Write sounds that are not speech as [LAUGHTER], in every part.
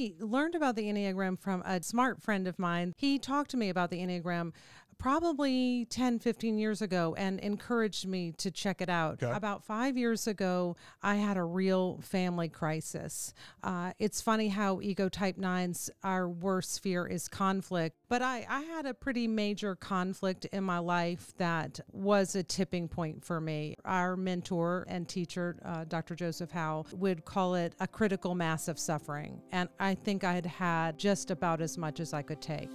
I learned about the Enneagram from a smart friend of mine. He talked to me about the Enneagram probably 10, 15 years ago and encouraged me to check it out. Okay. About five years ago, I had a real family crisis. Uh, it's funny how ego type nines, our worst fear is conflict. But I, I had a pretty major conflict in my life that was a tipping point for me. Our mentor and teacher, uh, Dr. Joseph Howell, would call it a critical mass of suffering. And I think I had had just about as much as I could take.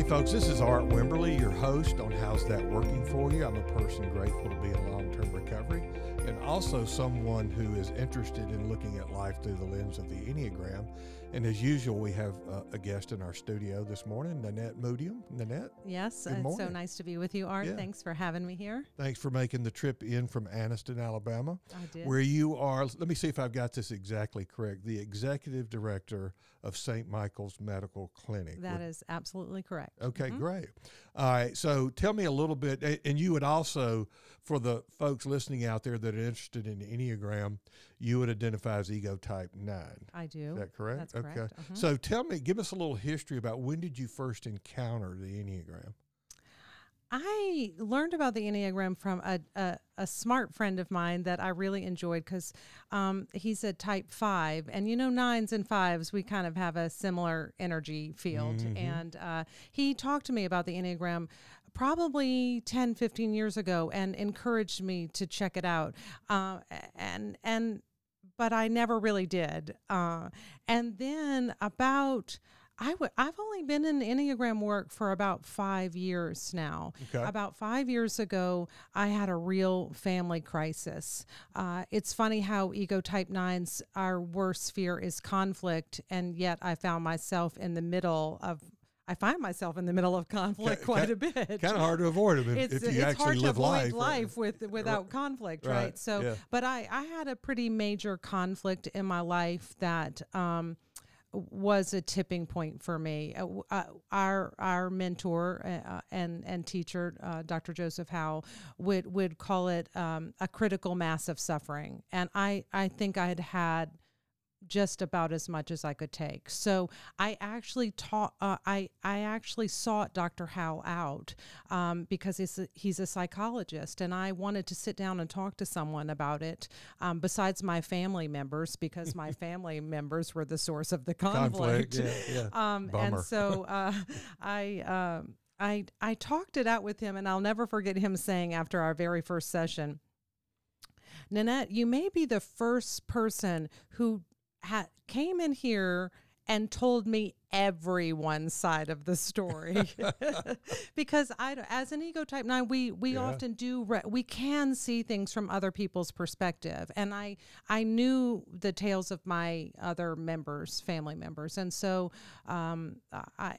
Hey, folks, this is Art Wimberly, your host on How's That Working For You. I'm a person grateful to be in long term recovery and also someone who is interested in looking at life through the lens of the Enneagram. And as usual, we have uh, a guest in our studio this morning, Nanette Mudiam. Nanette, Yes, Good it's so nice to be with you, Art. Yeah. Thanks for having me here. thanks for making the trip in from Anniston, Alabama, I did. where you are. Let me see if I've got this exactly correct. The executive director of St. Michael's Medical Clinic. That is absolutely correct. Okay, Mhm. great. All right. So tell me a little bit, and you would also, for the folks listening out there that are interested in Enneagram, you would identify as ego type nine. I do. Is that correct? That's okay. correct. Mhm. So tell me, give us a little history about when did you first encounter the Enneagram? I learned about the Enneagram from a, a, a smart friend of mine that I really enjoyed because um, he's a type five. And you know, nines and fives, we kind of have a similar energy field. Mhm. And uh, he talked to me about the Enneagram probably 10, 15 years ago and encouraged me to check it out. Uh, and, and, but I never really did. Uh, and then about, I w- I've only been in Enneagram work for about five years now. Okay. About five years ago, I had a real family crisis. Uh, it's funny how ego type nines, our worst fear is conflict, and yet I found myself in the middle of. I find myself in the middle of conflict quite a bit. Kind of hard to avoid them if, It's, if you it's actually hard to live avoid life. life with without conflict, right? Right, So, yeah. but I I had a pretty major conflict in my life that um, was a tipping point for me. Uh, uh, our our mentor uh, and and teacher, uh, Dr. Joseph Howell, would would call it um, a critical mass of suffering, and I I think I had had just about as much as I could take. So I actually taught. Uh, I I actually sought Dr. Howell out um, because he's a, he's a psychologist, and I wanted to sit down and talk to someone about it. Um, besides my family members, because my [LAUGHS] family members were the source of the conflict. Conflict, yeah, yeah. [LAUGHS] Um, and so [LAUGHS] uh, I. Um, I, I talked it out with him, and I'll never forget him saying after our very first session, Nanette, you may be the first person who ha- came in here and told me everyone's side of the story. [LAUGHS] Because I as an ego type 9 we we Yeah. often do re- we can see things from other people's perspective. And I I knew the tales of my other members family members. And so um I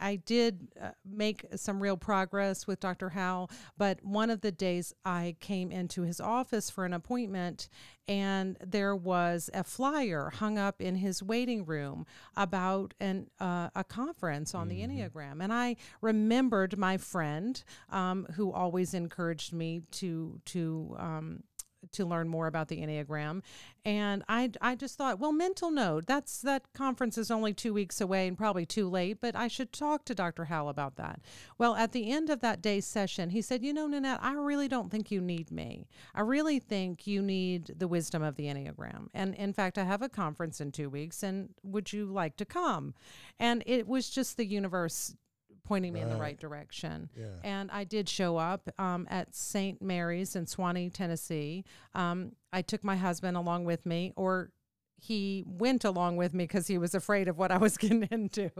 I did uh, make some real progress with Dr. Howell, but one of the days I came into his office for an appointment, and there was a flyer hung up in his waiting room about an uh, a conference on the Enneagram, and I remembered my friend um, who always encouraged me to to um, to learn more about the Enneagram. And I, I just thought, well, mental note, that's that conference is only two weeks away and probably too late, but I should talk to Dr. Howell about that. Well, at the end of that day's session, he said, you know, Nanette, I really don't think you need me. I really think you need the wisdom of the Enneagram. And in fact, I have a conference in two weeks, and would you like to come? And it was just the universe pointing me in the Right. right direction. Yeah. And I did show up um, at St. Mary's in Sewanee, Tennessee. Um, I took my husband along with me, or he went along with me because he was afraid of what I was [LAUGHS] getting into,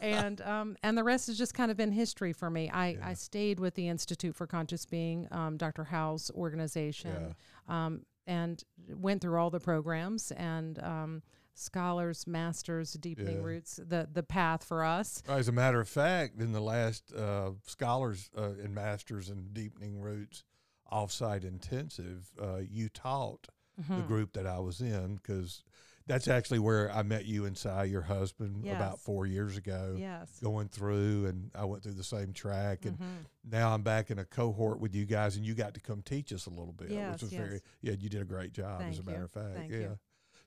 and um, and the rest has just kind of been history for me. I, I stayed with the Institute for Conscious Being, um, Dr. Howell's organization, um, and went through all the programs and um, scholars, masters, deepening Yeah. roots, the the path for us. As a matter of fact, in the last uh, scholars uh, and masters and deepening roots offsite intensive, uh, you taught Mm-hmm. the group that I was in because that's actually where I met you and Sai, your husband, about four years ago. Yes. Going through, and I went through the same track, and Mhm. now I'm back in a cohort with you guys, and you got to come teach us a little bit, Yes, which was yes. very yeah. You did a great job, as a matter you. of fact. Thank yeah. you.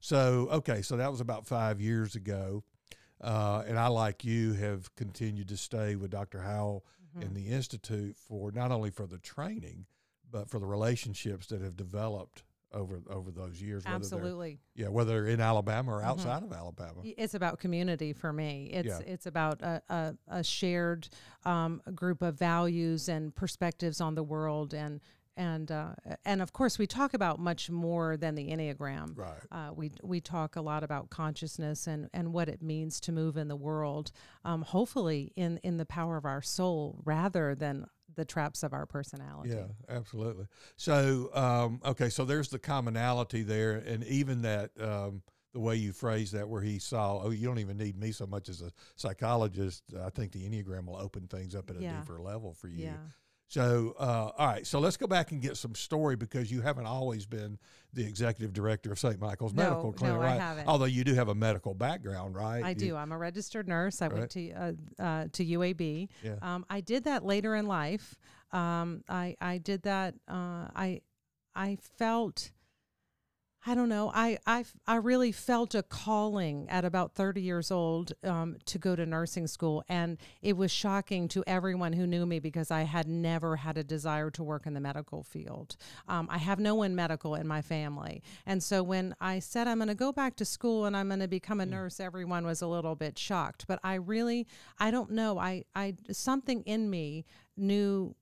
So okay, so that was about five years ago, uh, and I, like you, have continued to stay with Dr. Howell Mhm. in the institute for not only for the training, but for the relationships that have developed over over those years. Whether Absolutely. yeah, whether in Alabama or Mhm. outside of Alabama. It's about community for me. It's Yeah. it's about a, a, a shared um, group of values and perspectives on the world, and and uh, and of course we talk about much more than the enneagram. Right. Uh, we we talk a lot about consciousness and, and what it means to move in the world, um, hopefully in in the power of our soul rather than the traps of our personality. Yeah, absolutely. So, um, okay, so there's the commonality there, and even that um, the way you phrase that, where he saw, oh, you don't even need me so much as a psychologist. I think the enneagram will open things up at a Yeah. deeper level for you. Yeah. So, uh, all right, so let's go back and get some story because you haven't always been the executive director of St. Michael's No, Medical Clinic, no, I right? haven't. Although you do have a medical background, right? I You- do. I'm a registered nurse. I Right. went to uh, uh, to UAB. Yeah. Um, I did that later in life. Um, I I did that. Uh, I I felt. I don't know. I I I really felt a calling at about 30 years old um, to go to nursing school. And it was shocking to everyone who knew me because I had never had a desire to work in the medical field. Um, I have no one medical in my family. And so when I said I'm going to go back to school and I'm going to become a nurse, everyone was a little bit shocked. But I really, I don't know. I, I, something in me knew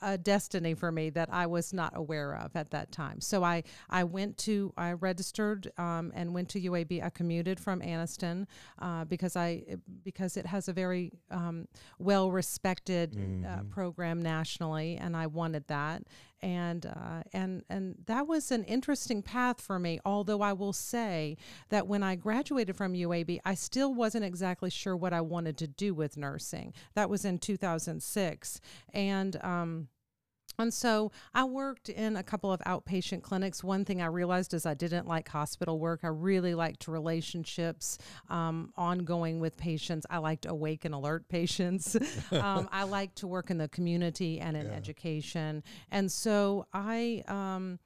a destiny for me that I was not aware of at that time. So I I went to I registered um, and went to UAB. I commuted from Anniston uh, because I because it has a very um, well respected uh, program nationally, and I wanted that. And uh, and and that was an interesting path for me. Although I will say that when I graduated from UAB, I still wasn't exactly sure what I wanted to do with nursing. That was in 2006, and um, and so I worked in a couple of outpatient clinics. One thing I realized is I didn't like hospital work. I really liked relationships, um, ongoing with patients. I liked awake and alert [LAUGHS] patients. um, I like to work in the community and in Yeah. education. And so I. Um,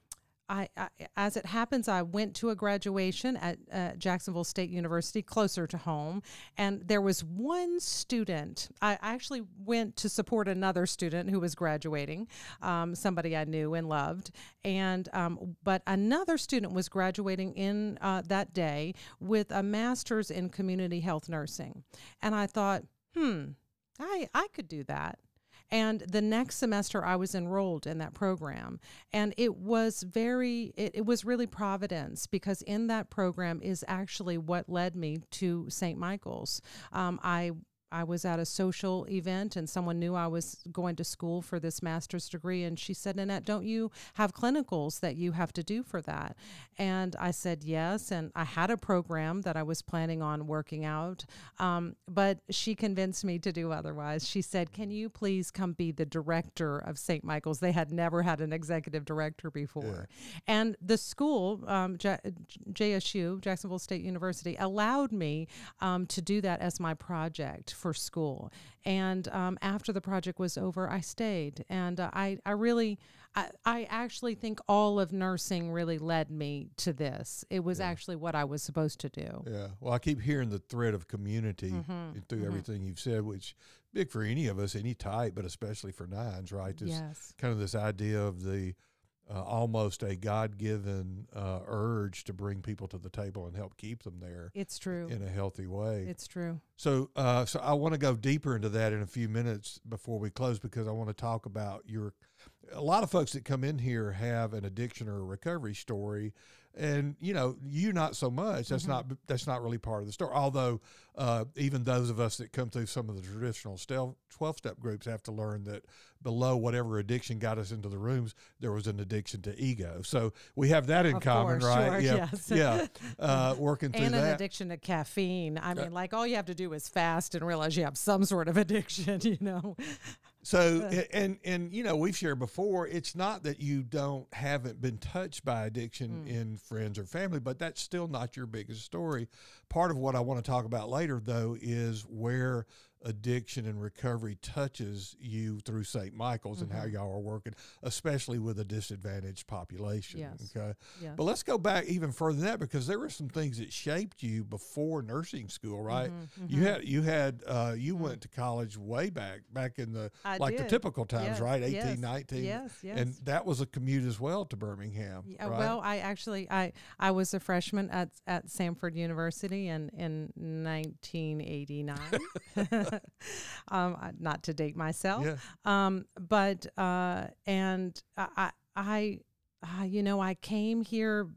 I, I, as it happens, I went to a graduation at uh, Jacksonville State University, closer to home, and there was one student. I actually went to support another student who was graduating, um, somebody I knew and loved, and um, but another student was graduating in uh, that day with a master's in community health nursing, and I thought, hmm, I I could do that. And the next semester, I was enrolled in that program. And it was very, it, it was really providence because in that program is actually what led me to St. Michael's. Um, I I was at a social event and someone knew I was going to school for this master's degree. And she said, Nanette, don't you have clinicals that you have to do for that? And I said, yes. And I had a program that I was planning on working out. Um, but she convinced me to do otherwise. She said, Can you please come be the director of St. Michael's? They had never had an executive director before. And the school, um, J- JSU, Jacksonville State University, allowed me um, to do that as my project for school. And um, after the project was over, I stayed. And uh, I, I really, I, I actually think all of nursing really led me to this. It was actually what I was supposed to do. Yeah. Well, I keep hearing the thread of community Mhm, through mhm. everything you've said, which big for any of us, any type, but especially for nines, right? This Yes. kind of this idea of the uh, almost a God-given uh, urge to bring people to the table and help keep them there It's true. in a healthy way. It's true. So, uh, so I want to go deeper into that in a few minutes before we close because I want to talk about your. A lot of folks that come in here have an addiction or a recovery story, and you know you not so much. That's Mhm. not that's not really part of the story. Although uh, even those of us that come through some of the traditional twelve step groups have to learn that below whatever addiction got us into the rooms, there was an addiction to ego. So we have that in Of common, course, right? sure, yeah, yes. yeah. [LAUGHS] Uh, working through and an that. addiction to caffeine. I Uh, mean, like all you have to do is fast and realize you have some sort of [LAUGHS] addiction, you know. So and and you know we've shared before. It's not that you don't haven't been touched by addiction Mm. in friends or family, but that's still not your biggest story. Part of what I want to talk about later, though, is where addiction and recovery touches you through St. Michael's and how Mhm. y'all are working, especially with a disadvantaged population. Yes. Okay. Yes. But let's go back even further than that because there were some things that shaped you before nursing school, right? Mhm, You mhm. had you had uh, you Mhm. went to college way back back in the I like the typical times, Yes, right? 18, yes, 19. Yes, yes. And that was a commute as well to Birmingham. Yeah, right? well, I actually I I was a freshman at at Samford University in in 1989. [LAUGHS] [LAUGHS] um, not to date myself, yeah. um, but uh, and I I, I you know I came here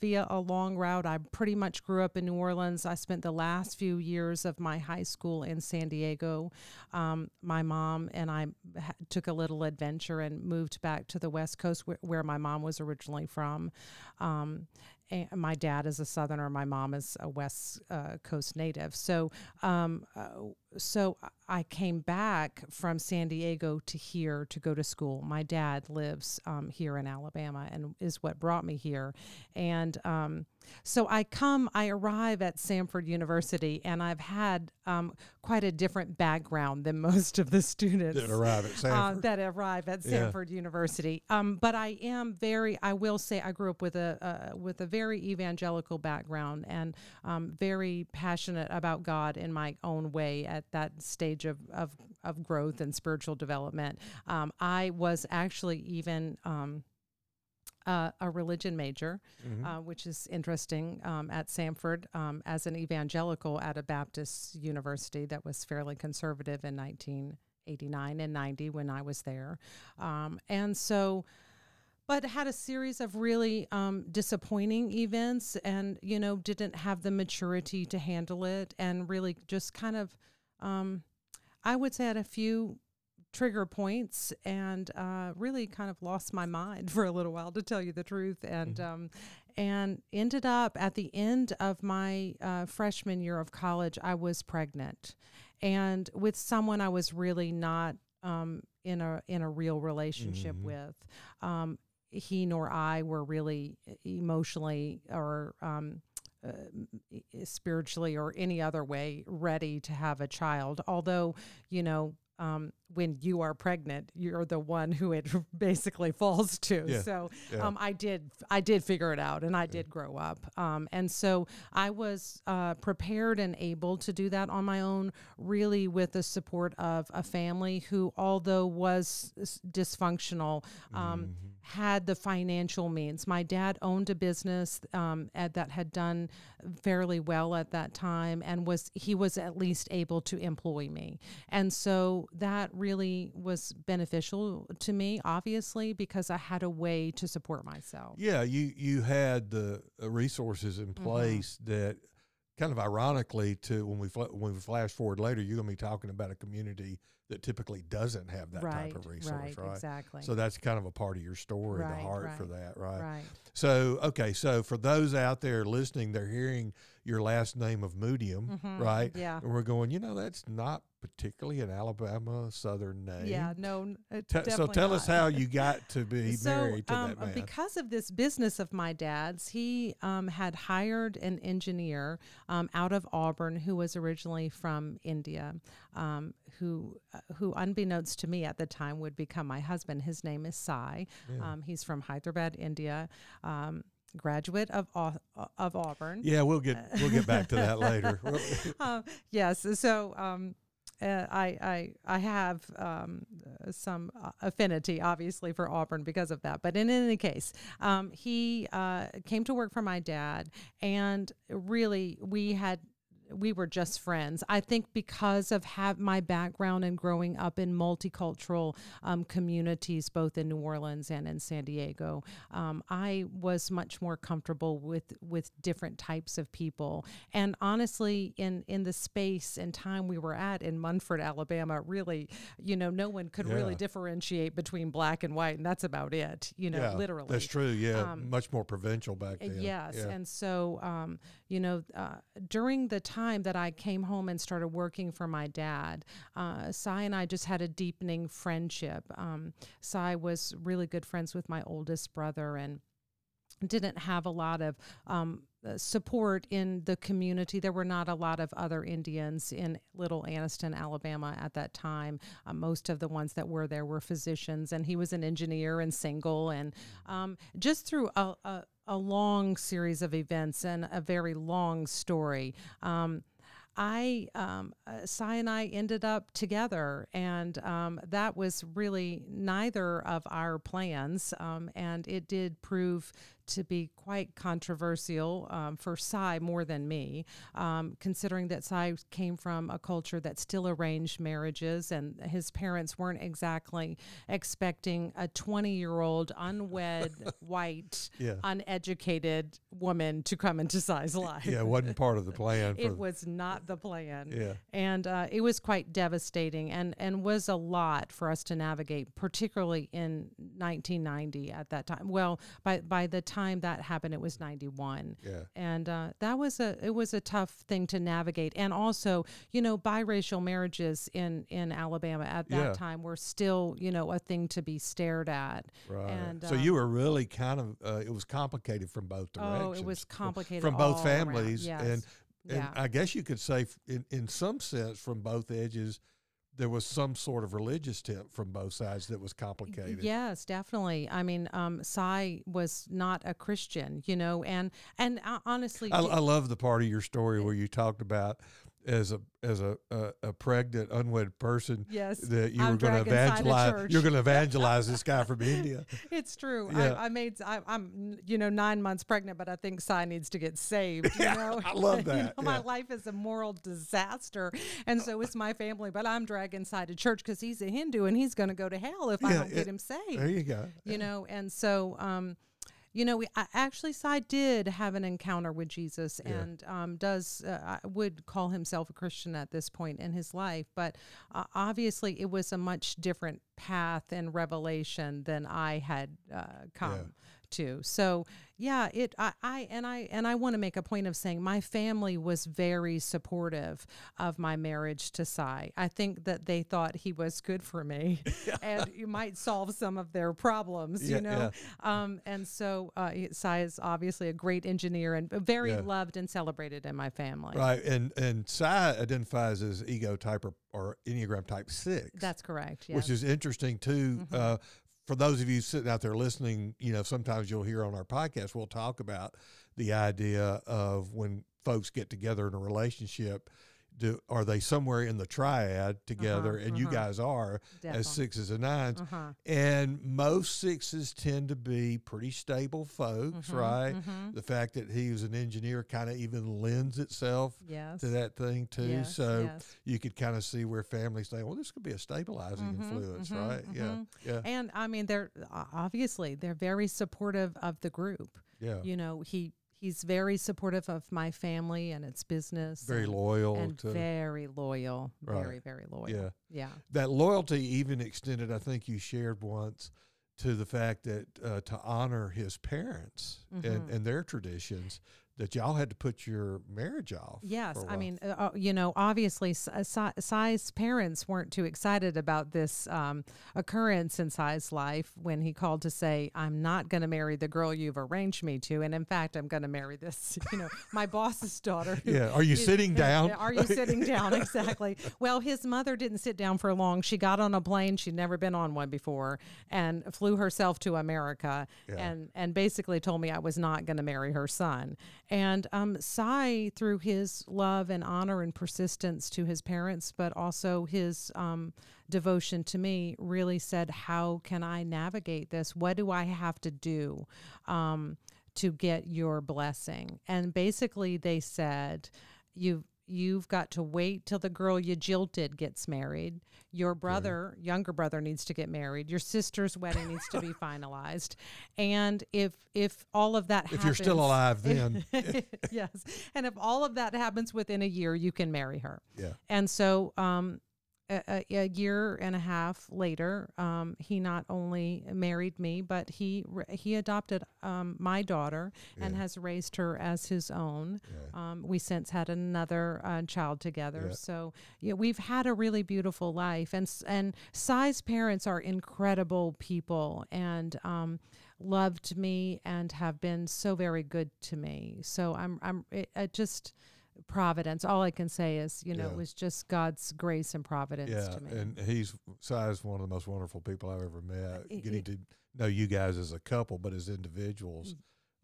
via a long route. I pretty much grew up in New Orleans. I spent the last few years of my high school in San Diego. Um, my mom and I ha- took a little adventure and moved back to the West Coast, where, where my mom was originally from. Um, and my dad is a Southerner. My mom is a West uh, Coast native. So, um, uh, so I came back from San Diego to here to go to school. My dad lives um, here in Alabama and is what brought me here. And um, so I come, I arrive at Samford University, and I've had um, quite a different background than [LAUGHS] most of the students That arrive at uh, Samford. that arrive at Yeah. Samford University. Um, but I am very, I will say, I grew up with a uh, with a very evangelical background and um, very passionate about God in my own way at that stage of of, of growth and spiritual development. Um, I was actually even. Um, uh, a religion major, Mhm. uh, which is interesting um, at Samford um, as an evangelical at a Baptist university that was fairly conservative in 1989 and 90 when I was there. Um, and so, but had a series of really um, disappointing events and, you know, didn't have the maturity to handle it and really just kind of, um, I would say, had a few trigger points and uh, really kind of lost my mind [LAUGHS] for a little while to tell you the truth and um, and ended up at the end of my uh, freshman year of college I was pregnant and with someone I was really not um, in a in a real relationship Mhm. with um, he nor I were really emotionally or um, spiritually or any other way ready to have a child. Although, you know, um, when you are pregnant, you're the one who it [LAUGHS] basically falls to. Yeah, So yeah. um, I did, I did figure it out, and I did grow up. Um, and so I was uh, prepared and able to do that on my own, really with the support of a family who, although was dysfunctional, um, Mhm. Had the financial means. My dad owned a business um, at, that had done fairly well at that time, and was he was at least able to employ me, and so that really was beneficial to me, obviously, because I had a way to support myself. Yeah, you you had the uh, resources Mm-hmm. in place that kind of ironically to when we fl- when we flash forward later, you're going to be talking about a community that typically doesn't have that right, type of resource, right, right? exactly. So that's kind of a part of your story, Right, the heart for that, right? right. So okay, so for those out there listening, they're hearing your last name of Mudiam, Mhm, right? Yeah. And we're going, you know, that's not particularly an Alabama Southern name. Yeah, no. so tell us how you got to be [LAUGHS] so, married to um, that man. Because of this business of my dad's, he um, had hired an engineer um, out of Auburn who was originally from India, um, who, uh, who, unbeknownst to me at the time, would become my husband. His name is Sai. Yeah. Um, he's from Hyderabad, India. Um, graduate of Au- of Auburn. yeah, we'll get we'll get back to that later. [LAUGHS] Um, yes. So um, uh, I, I I have um, uh, some uh, affinity, obviously, for Auburn because of that. But in any case, um, he uh, came to work for my dad, and really we had. We were just friends. I think because of have my background and growing up in multicultural um, communities, both in New Orleans and in San Diego, um, I was much more comfortable with with different types of people. And honestly, in in the space and time we were at in Munford, Alabama, really, you know, no one could really differentiate between black and white, and that's about it. You know, yeah, literally. That's true. Yeah, Um, much more provincial back Uh, then. Yes, Yeah. and so um, you know, uh, during the time that I came home and started working for my dad, uh, Sai and I just had a deepening friendship. Um, Sai was really good friends with my oldest brother and didn't have a lot of um, uh, support in the community. There were not a lot of other Indians in Little Anniston, Alabama at that time. Uh, most of the ones that were there were physicians, and he was an engineer and single. And um, just through a, a, a, long series of events and a very long story. Um, I, um, uh, Sai and I ended up together, and um, that was really neither of our plans. Um, and it did prove to be quite controversial um, for Sai more than me, um, considering that Sai came from a culture that still arranged marriages, and his parents weren't exactly expecting a 20 year old unwed, [LAUGHS] white, yeah. uneducated woman to come into Sai's life. Yeah, it wasn't part of the plan. [LAUGHS] it was not the plan. Yeah. And uh, it was quite devastating and, and was a lot for us to navigate, particularly in 1990 at that time. Well, by, by the time time that happened, it was 91. Yeah. And uh, that was a it was a tough thing to navigate. And also, you know, biracial marriages in in Alabama at that yeah. time were still, you know, a thing to be stared at. Right. And so uh, you were really kind of uh, it was complicated from both directions. Oh, it was complicated from both families. Yes. And and yeah. I guess you could say, in, in some sense, from both edges, there was some sort of religious tip from both sides that was complicated. Yes, definitely. I mean, um, Sai was not a Christian, you know, and and uh, honestly, I, I, love the part of your story where you talked about as a as a, a, a, pregnant unwed person yes that you I'm were going to evangelize you're going [LAUGHS] to evangelize this guy from India. [LAUGHS] It's true. Yeah. I, I made I, am you know nine months pregnant but I think Sai needs to get saved you [LAUGHS] know? I love that you know, yeah. my life is a moral disaster and so is my family but I'm dragging Sai to church because he's a Hindu and he's going to go to hell if yeah, I don't it, get him saved there you go. you know? And so um you know, we I actually Sai did have an encounter with Jesus yeah. and um, does uh, would call himself a Christian at this point in his life, but uh, obviously it was a much different path and revelation than I had uh, come. Yeah to. So yeah, it I, I and I and I want to make a point of saying my family was very supportive of my marriage to Sai. I think that they thought he was good for me, [LAUGHS] and you might solve some of their problems, yeah, you know. Yeah. Um, and so uh, Sai is obviously a great engineer and very yeah. loved and celebrated in my family. Right, and and Sai identifies as ego type or, or enneagram type six. That's correct. Yes. Which is interesting too. Mm-hmm. Uh, for those of you sitting out there listening, you know, sometimes you'll hear on our podcast, we'll talk about the idea of when folks get together in a relationship, do are they somewhere in the triad together? Uh-huh, and uh-huh. you guys are Definitely. as sixes and 9s uh-huh. And most sixes tend to be pretty stable folks, mm-hmm, right? Mm-hmm. The fact that he was an engineer kind of even lends itself yes. to that thing too. Yes, so yes. you could kind of see where families say, well, this could be a stabilizing mm-hmm, influence, right? Yeah, yeah. And I mean, they're obviously they're very supportive of the group. Yeah. You know, he he's very supportive of my family and its business. Very loyal. And to, very loyal. Right. Very, very loyal. Yeah. Yeah. That loyalty even extended, I think you shared once, to the fact that uh, to honor his parents mm-hmm. and, and their traditions that y'all had to put your marriage off. Yes, I mean, uh, uh you know, obviously, Sai's parents weren't too excited about this um, occurrence in Sai's life when he called to say, "I'm not going to marry the girl you've arranged me to, and in fact, I'm going to marry this, [LAUGHS] you know, my boss's daughter." yeah, are you is, sitting down? Are you [LAUGHS] sitting down? Exactly. Well, his mother didn't sit down for long. She got on a plane. She'd never been on one before, and flew herself to America, yeah. and and basically told me I was not going to marry her son and um, Sai, through his love and honor and persistence to his parents, but also his um, devotion to me, really said, How can I navigate this? What do I have to do um, to get your blessing? And basically, they said, You've you've got to wait till the girl you jilted gets married. Your brother, younger brother, needs to get married. Your sister's wedding needs to be [LAUGHS] finalized. And if if all of that happens if happens, you're still alive, [LAUGHS] then yes, and if all of that happens within a year, you can marry her. Yeah. And so, um, a, a year and a half later, um, he not only married me, but he he adopted um, my daughter and Yeah. has raised her as his own. Yeah. Um, we since had another uh, child together, Yeah. so yeah, we've had a really beautiful life. And and Sai's parents are incredible people and um, loved me and have been so very good to me. So I'm I'm it, it just providence. All I can say is you know Yeah. it was just God's grace and providence Yeah, to me. and he's Sai's one of the most wonderful people I've ever met. Getting to know you guys as a couple, but as individuals, Mm.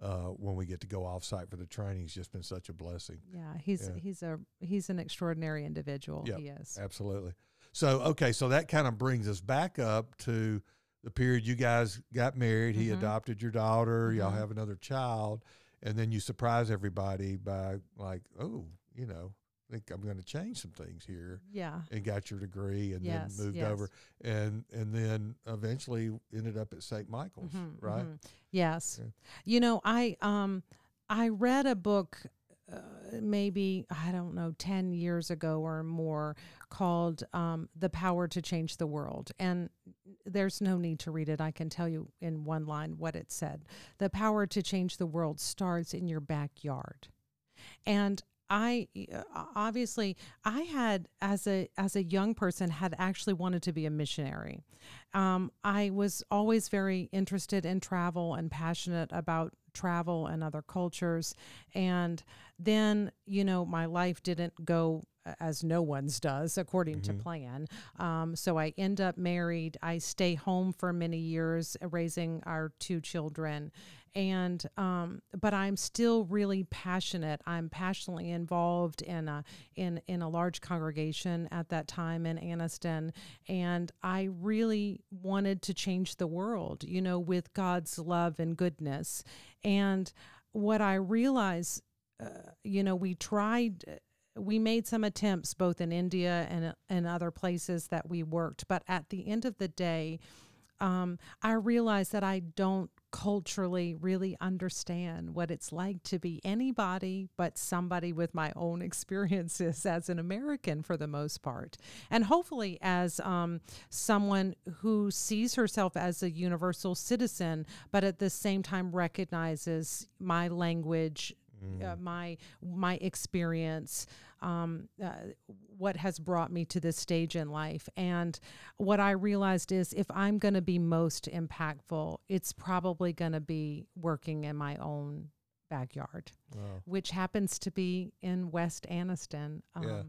uh, when we get to go off site for the training, it's just been such a blessing. yeah, he's Yeah. he's a he's an extraordinary individual. Yep. He is. Absolutely. So okay, so that kind of brings us back up to the period you guys got married. He Mhm. adopted your daughter. Y'all Mhm. have another child, and then you surprise everybody by like, oh, you know, I think I'm going to change some things here. Yeah. and got your degree and Yes, then moved yes. over and and then eventually ended up at St. Michael's, Mhm, right? mhm. Yes. Yeah. You know, I um I read a book uh, maybe I don't know 10 years ago or more called um The Power to Change the World and there's no need to read it. I can tell you in one line what it said. The power to change the world starts in your backyard. And I uh, obviously I had as a as a young person had actually wanted to be a missionary. Um, I was always very interested in travel and passionate about travel and other cultures. And then, you know, my life didn't go as no one's does according to Mhm. plan. Um, so I end up married. I stay home for many years, uh, raising our two children. And um, but I'm still really passionate. I'm passionately involved in a in in a large congregation at that time in Anniston, and I really wanted to change the world. You know, with God's love and goodness. And what I realize, uh, you know, we tried we made some attempts both in India and and other places that we worked, but at the end of the day, um, I realized that I don't culturally really understand what it's like to be anybody but somebody with my own [LAUGHS] experiences as an American for the most part, and hopefully as um, someone who sees herself as a universal citizen, but at the same time recognizes my language uh, my my experience, um, uh, what has brought me to this stage in life, and what I realized is if I'm going to be most impactful, it's probably going to be working in my own backyard, Wow. which happens to be in West Anniston, um, Yeah.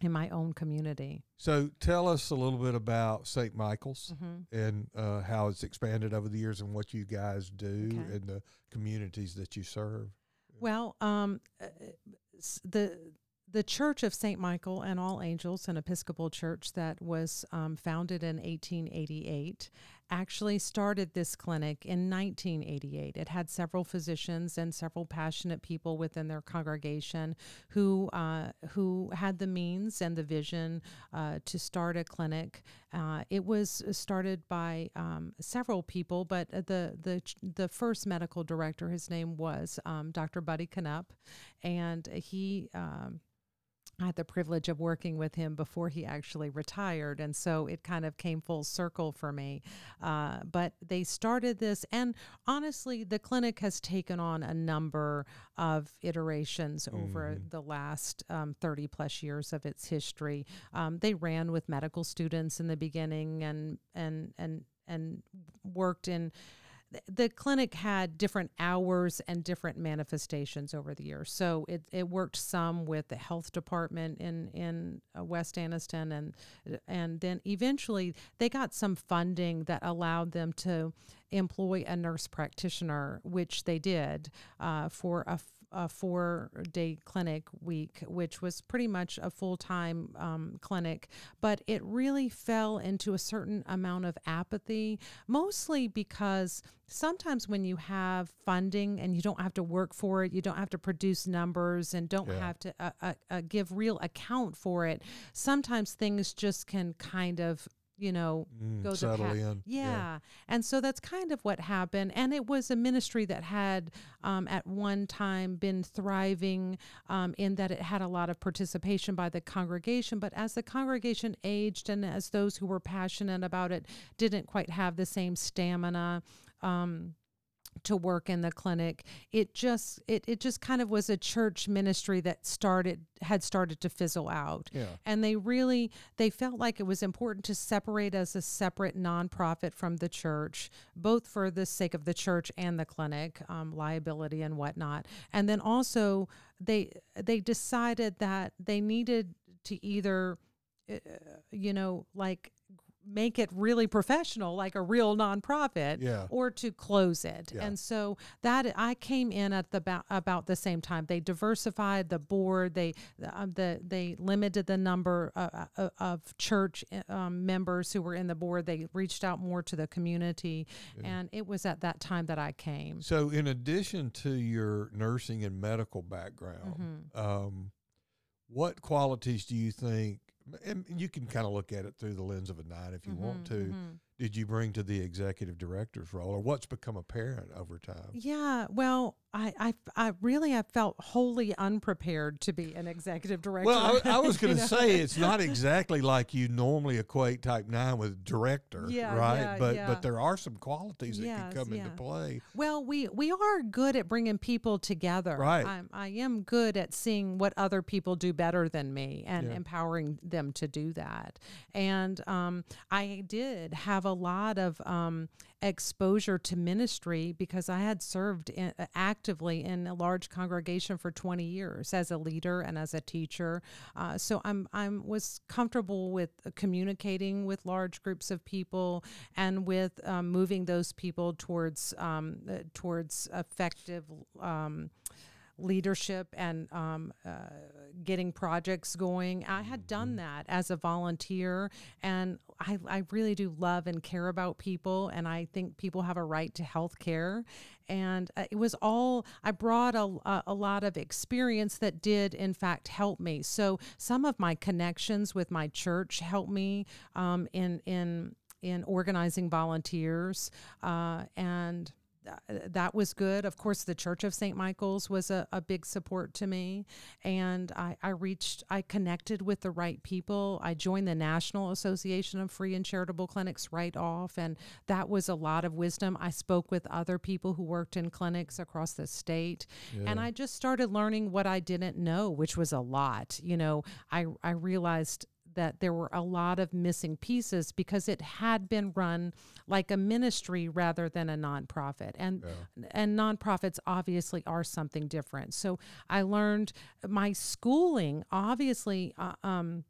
in my own community. So tell us a little bit about St. Michael's hmm and uh, how it's expanded over the years and what you guys do Okay. and the communities that you serve. Well, um, uh, the the Church of Saint Michael and All Angels, an Episcopal church that was um, founded in 1888, actually started this clinic in 1988. It had several physicians and several passionate people within their congregation who uh, who had the means and the vision uh, to start a clinic. Uh, it was started by um, several people, but uh, the the the first medical director, his name was um, Dr. Buddy Knupp, and he. Um, I had the privilege of working with him before he actually retired. And so it kind of came full circle for me. Uh, but they started this, and honestly, the clinic has taken on a number of iterations over Mhm. the last um, 30 plus years of its history. Um, they ran with medical students in the beginning and, and, and, and worked in the clinic had different hours and different manifestations over the years. So it, it worked some with the health department in in uh, West Anniston, and and then eventually they got some funding that allowed them to employ a nurse practitioner, which they did uh, for a. A four day clinic week, which was pretty much a full time um, clinic, but it really fell into a certain amount of apathy, mostly because sometimes when you have funding and you don't have to work for it, you don't have to produce numbers and don't Yeah. have to uh, uh, uh, give real account for it, sometimes things just can kind of you know, Mm, go the path. in. Yeah. And so that's kind of what happened. And it was a ministry that had um, at one time been thriving um, in that it had a lot of participation by the congregation. But as the congregation aged and as those who were passionate about it didn't quite have the same stamina, um, to work in the clinic it just it, it just kind of was a church ministry that started had started to fizzle out Yeah. and they really they felt like it was important to separate as a separate nonprofit from the church both for the sake of the church and the clinic um, liability and whatnot and then also they they decided that they needed to either uh, you know like make it really professional like a real nonprofit Yeah. or to close it. Yeah. And so that I came in at the about, about the same time. They diversified the board. They um, the they limited the number uh, uh, of church um, members who were in the board. They reached out more to the community, and it was at that time that I came. So, in addition to your nursing and medical background, Mhm. um, what qualities do you think? And you can kind of look at it through the lens of a nine if you want Mhm, to. mhm. Did you bring to the executive director's role, or what's become apparent over time? Yeah, well, I, I, I really I felt wholly unprepared to be an executive director. Well, I, I was [LAUGHS] going to say it's not exactly like you normally equate type nine with director, Yeah, right? yeah, but yeah. but there are some qualities that Yes, can come into play. Well, we we are good at bringing people together. Right. I'm, I am good at seeing what other people do better than me and empowering them to do that. And um, I did have a lot of um, exposure to ministry because I had served in, actively in a large congregation for 20 years as a leader and as a teacher. Uh, so I'm I'm was comfortable with communicating with large groups of people and with um, moving those people towards um, uh, towards effective. Um, leadership and um, uh, getting projects going. I had done that as a volunteer, and I, I really do love and care about people, and I think people have a right to health care. And uh, it was all, I brought a, a, a lot of experience that did, in fact, help me. So some of my connections with my church helped me um, in, in, in organizing volunteers uh, and that was good. Of course, the Church of St. Michael's was a, a big support to me. And I, I reached, I connected with the right people. I joined the National Association of Free and Charitable Clinics right off. And that was a lot of wisdom. I spoke with other people who worked in clinics across the state. And I just started learning what I didn't know, which was a lot. You know, I, I realized that there were a lot of missing pieces because it had been run like a ministry rather than a nonprofit. And and nonprofits obviously are something different. So i learned my schooling obviously uh, um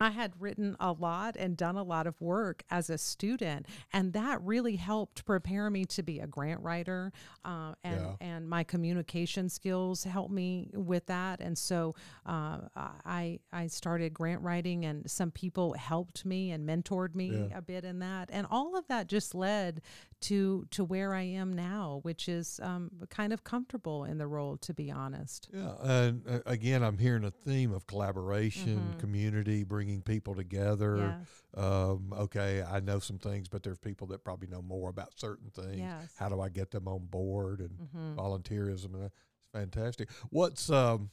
I had written a lot and done a lot of work as a student, and that really helped prepare me to be a grant writer. Uh, and Yeah. and my communication skills helped me with that. And so uh, I I started grant writing, and some people helped me and mentored me Yeah. a bit in that. And all of that just led to to where I am now, which is um, kind of comfortable in the role, to be honest. Yeah, and uh, again, I'm hearing a theme of collaboration, Mhm. community, bringing people together. Yes. Um, okay, I know some things, but there's people that probably know more about certain things. Yes. How do I get them on board and Mhm. volunteerism? And that's fantastic. What's um,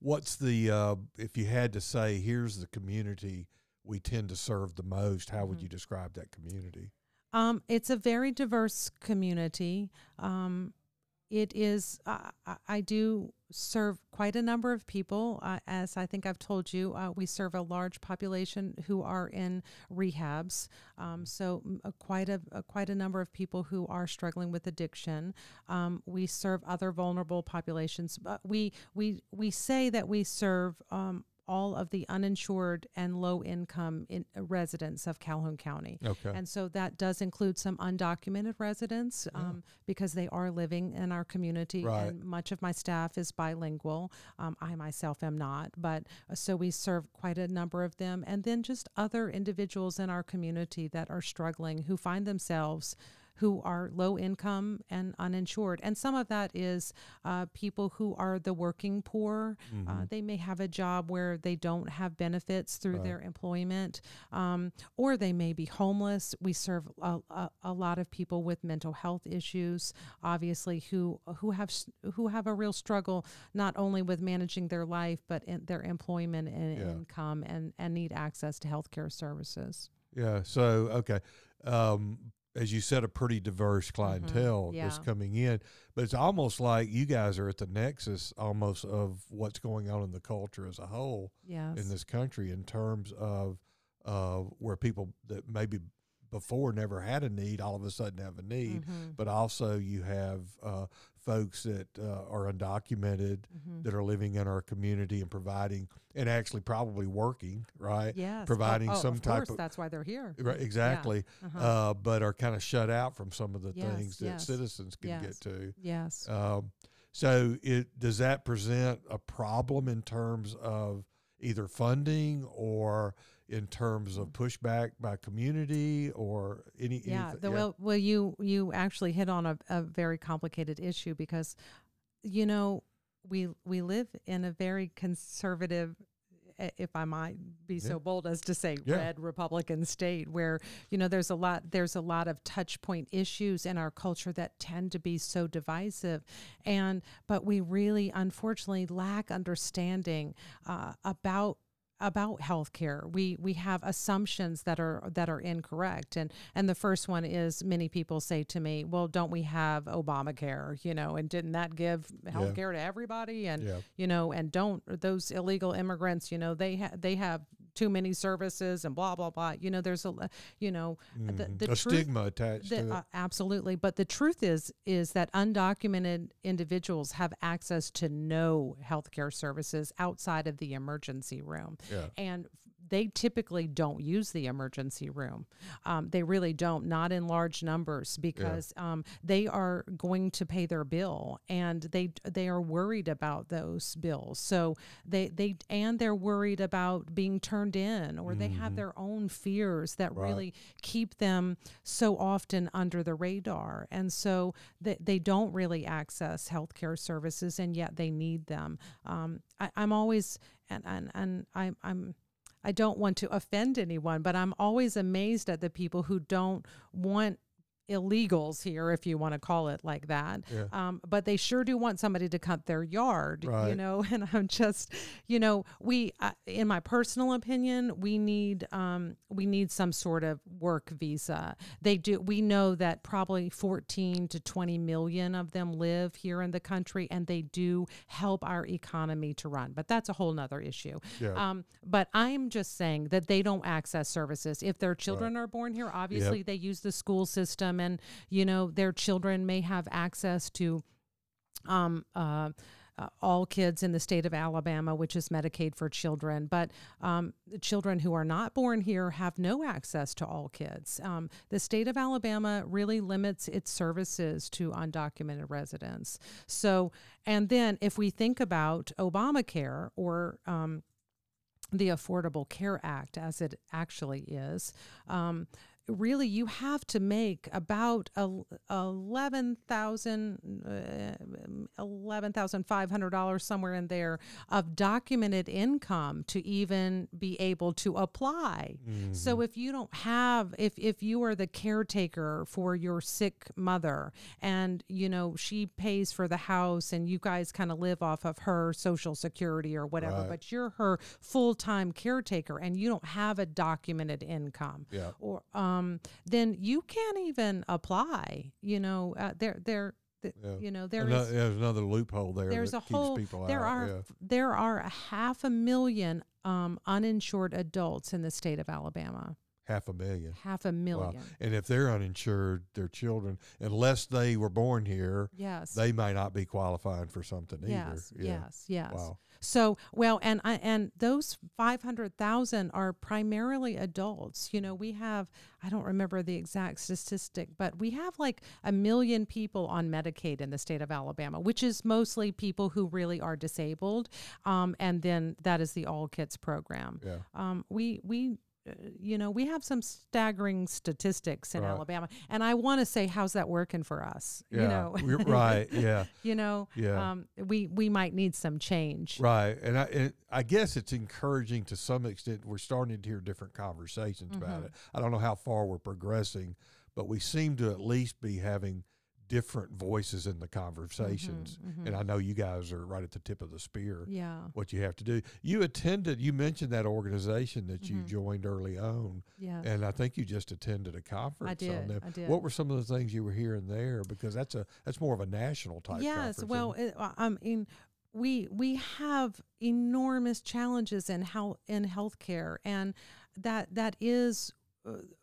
what's the uh, if you had to say, here's the community we tend to serve the most? How would Mhm. you describe that community? Um, it's a very diverse community. Um, it is, uh, I- do serve quite a number of people. Uh, as I think I've told you, uh, we serve a large population who are in rehabs. Um, so uh, quite a, quite a number of people who are struggling with addiction. Um, we serve other vulnerable populations. But we we we say that we serve. Um, all of the uninsured and low income in, uh, residents of Calhoun County. Okay. And so that does include some undocumented residents um, because they are living in our community. Right. And much of my staff is bilingual. Um, I myself am not. But uh, so we serve quite a number of them. And then just other individuals in our community that are struggling who find themselves who are low income and uninsured. And some of that is uh, people who are the working poor. Mm-hmm. Uh, they may have a job where they don't have benefits through Right. their employment, um, or they may be homeless. We serve a, a, a lot of people with mental health issues, obviously, who who have who have a real struggle not only with managing their life but in their employment and Yeah. income, and and need access to healthcare services. Yeah. So okay, um, as you said, a pretty diverse clientele that's Mm-hmm. Yeah. coming in, but it's almost like you guys are at the nexus almost of what's going on in the culture as a whole Yes. in this country in terms of uh, where people that maybe before never had a need all of a sudden have a need. Mhm. But also, you have uh, folks that uh, are undocumented Mhm. that are living in our community and providing and actually probably working, right? Yes. Oh, providing oh, some of type course, of- That's why they're here. Right, exactly. Uh-huh. Uh, but are kind of shut out from some of the Yes, things that yes, citizens can yes. get to. yes. Um, so, it does that present a problem in terms of either funding or in terms of pushback by community or any? yeah, anyth- the, well, well, you you actually hit on a, a very complicated issue because, you know, we we live in a very conservative, if I might be Yeah. so bold as to say, Yeah. red Republican state where you know there's a lot there's a lot of touch point issues in our culture that tend to be so divisive, and but we really unfortunately lack understanding uh, about about healthcare. We we have assumptions that are that are incorrect. And and the first one is many people say to me, "Well, don't we have Obamacare, you know, and didn't that give healthcare to everybody and Yeah. you know, and don't those illegal immigrants, you know, they ha- they have too many services and blah blah blah. You know, there's a you know, the, Mhm. the a truth stigma attached the, to it. uh, absolutely, but the truth is is that undocumented individuals have access to no healthcare services outside of the emergency room, yeah. and they typically don't use the emergency room. Um, they really don't, not in large numbers, because um, they are going to pay their bill, and they they are worried about those bills. So they they and they're worried about being turned in, or they have their own fears that Right. really keep them so often under the radar, and so they, they don't really access healthcare services, and yet they need them. Um, I, I'm always and and and I, I'm I don't want to offend anyone, but I'm always amazed at the people who don't want illegals here, if you want to call it like that. Yeah. Um, but they sure do want somebody to cut their yard, you know. [LAUGHS] And I'm just, you know, we, uh, in my personal opinion, we need, um, we need some sort of work visa. They do. We know that probably 14 to 20 million of them live here in the country, and they do help our economy to run. But that's a whole nother issue. Yeah. Um, but I'm just saying that they don't access services. If their children are born here, obviously they use the school system, and you know their children may have access to um, uh, uh, All Kids in the state of Alabama, which is Medicaid for children. But um, children who are not born here have no access to All Kids. Um, the state of Alabama really limits its services to undocumented residents. So, and then if we think about Obamacare or um, the Affordable Care Act, as it actually is, um, really you have to make about el- eleven thousand, uh, eleven thousand five hundred dollars somewhere in there of documented income to even be able to apply. Mm-hmm. So if you don't have, if if you are the caretaker for your sick mother, and you know she pays for the house, and you guys kind of live off of her social security or whatever, Right. but you're her full time caretaker, and you don't have a documented income Yeah. or um, then you can't even apply. You know, uh, there, there, th- Yeah. you know, there Ano- is there's another loophole there. there's that a whole there out. are yeah. there are a half a million um, uninsured adults in the state of Alabama. Half a million. Half a Wow. million. And if they're uninsured, their children, unless they were born here, Yes. they may not be qualifying for something yes. either. Yeah. Yes. Yes. Wow. So well, and I and those five hundred thousand are primarily adults. You know, we have I don't remember the exact statistic, but we have like a million people on Medicaid in the state of Alabama, which is mostly people who really are disabled. Um, and then that is the All Kids program. Yeah. Um, we we you know, we have some staggering statistics in Right. Alabama, and I want to say, how's that working for us? Yeah. You know, [LAUGHS] right. Yeah. [LAUGHS] you know, Yeah. um, we we might need some change. Right, and I and I guess it's encouraging to some extent. We're starting to hear different conversations about Mhm. it. I don't know how far we're progressing, but we seem to at least be having different voices in the conversations. Mhm, And I know you guys are right at the tip of the spear. Yeah, What you have to do. You attended. You mentioned that organization that you Mhm. joined early on, yeah. and I think you just attended a conference. I did. On them. I did. What were some of the things you were hearing there? Because that's a that's more of a national type. yes well it? i mean we we have enormous challenges in health in healthcare and that that is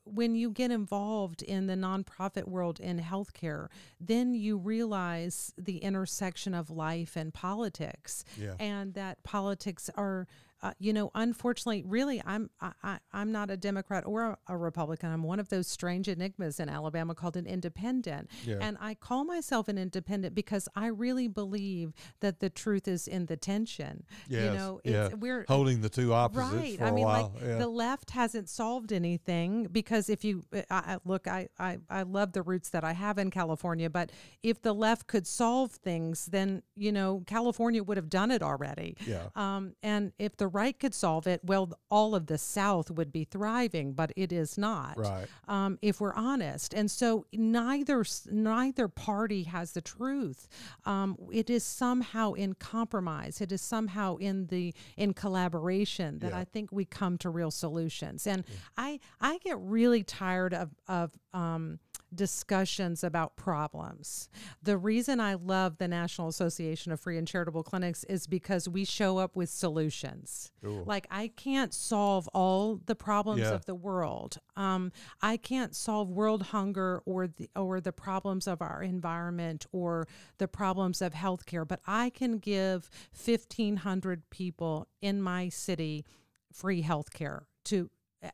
when you get involved in the nonprofit world in healthcare then you realize the intersection of life and politics yeah. and that politics are uh, you know unfortunately really i'm I, i'm not a democrat or a, republican i'm one of those strange enigmas in alabama called an independent Yeah. and i call myself an independent because i really believe that the truth is in the tension you Yes, know yeah. we're holding the two opposites Right. I mean, while. like yeah. the left hasn't solved anything because if you I, I, look, I, I I love the roots that I have in California, but if the left could solve things, then you know California would have done it already. yeah. Um, and if the right could solve it, well, all of the South would be thriving, but it is not. Right. Um, if we're honest, and so neither neither party has the truth. Um, it is somehow in compromise. It is somehow in the in collaboration that Yeah. I think we come to real solutions. And I I get really tired of of um, discussions about problems. The reason I love the National Association of Free and Charitable Clinics is because we show up with solutions. Cool. Like I can't solve all the problems Yeah. of the world. Um, I can't solve world hunger or the or the problems of our environment or the problems of healthcare, but I can give fifteen hundred people in my city free healthcare to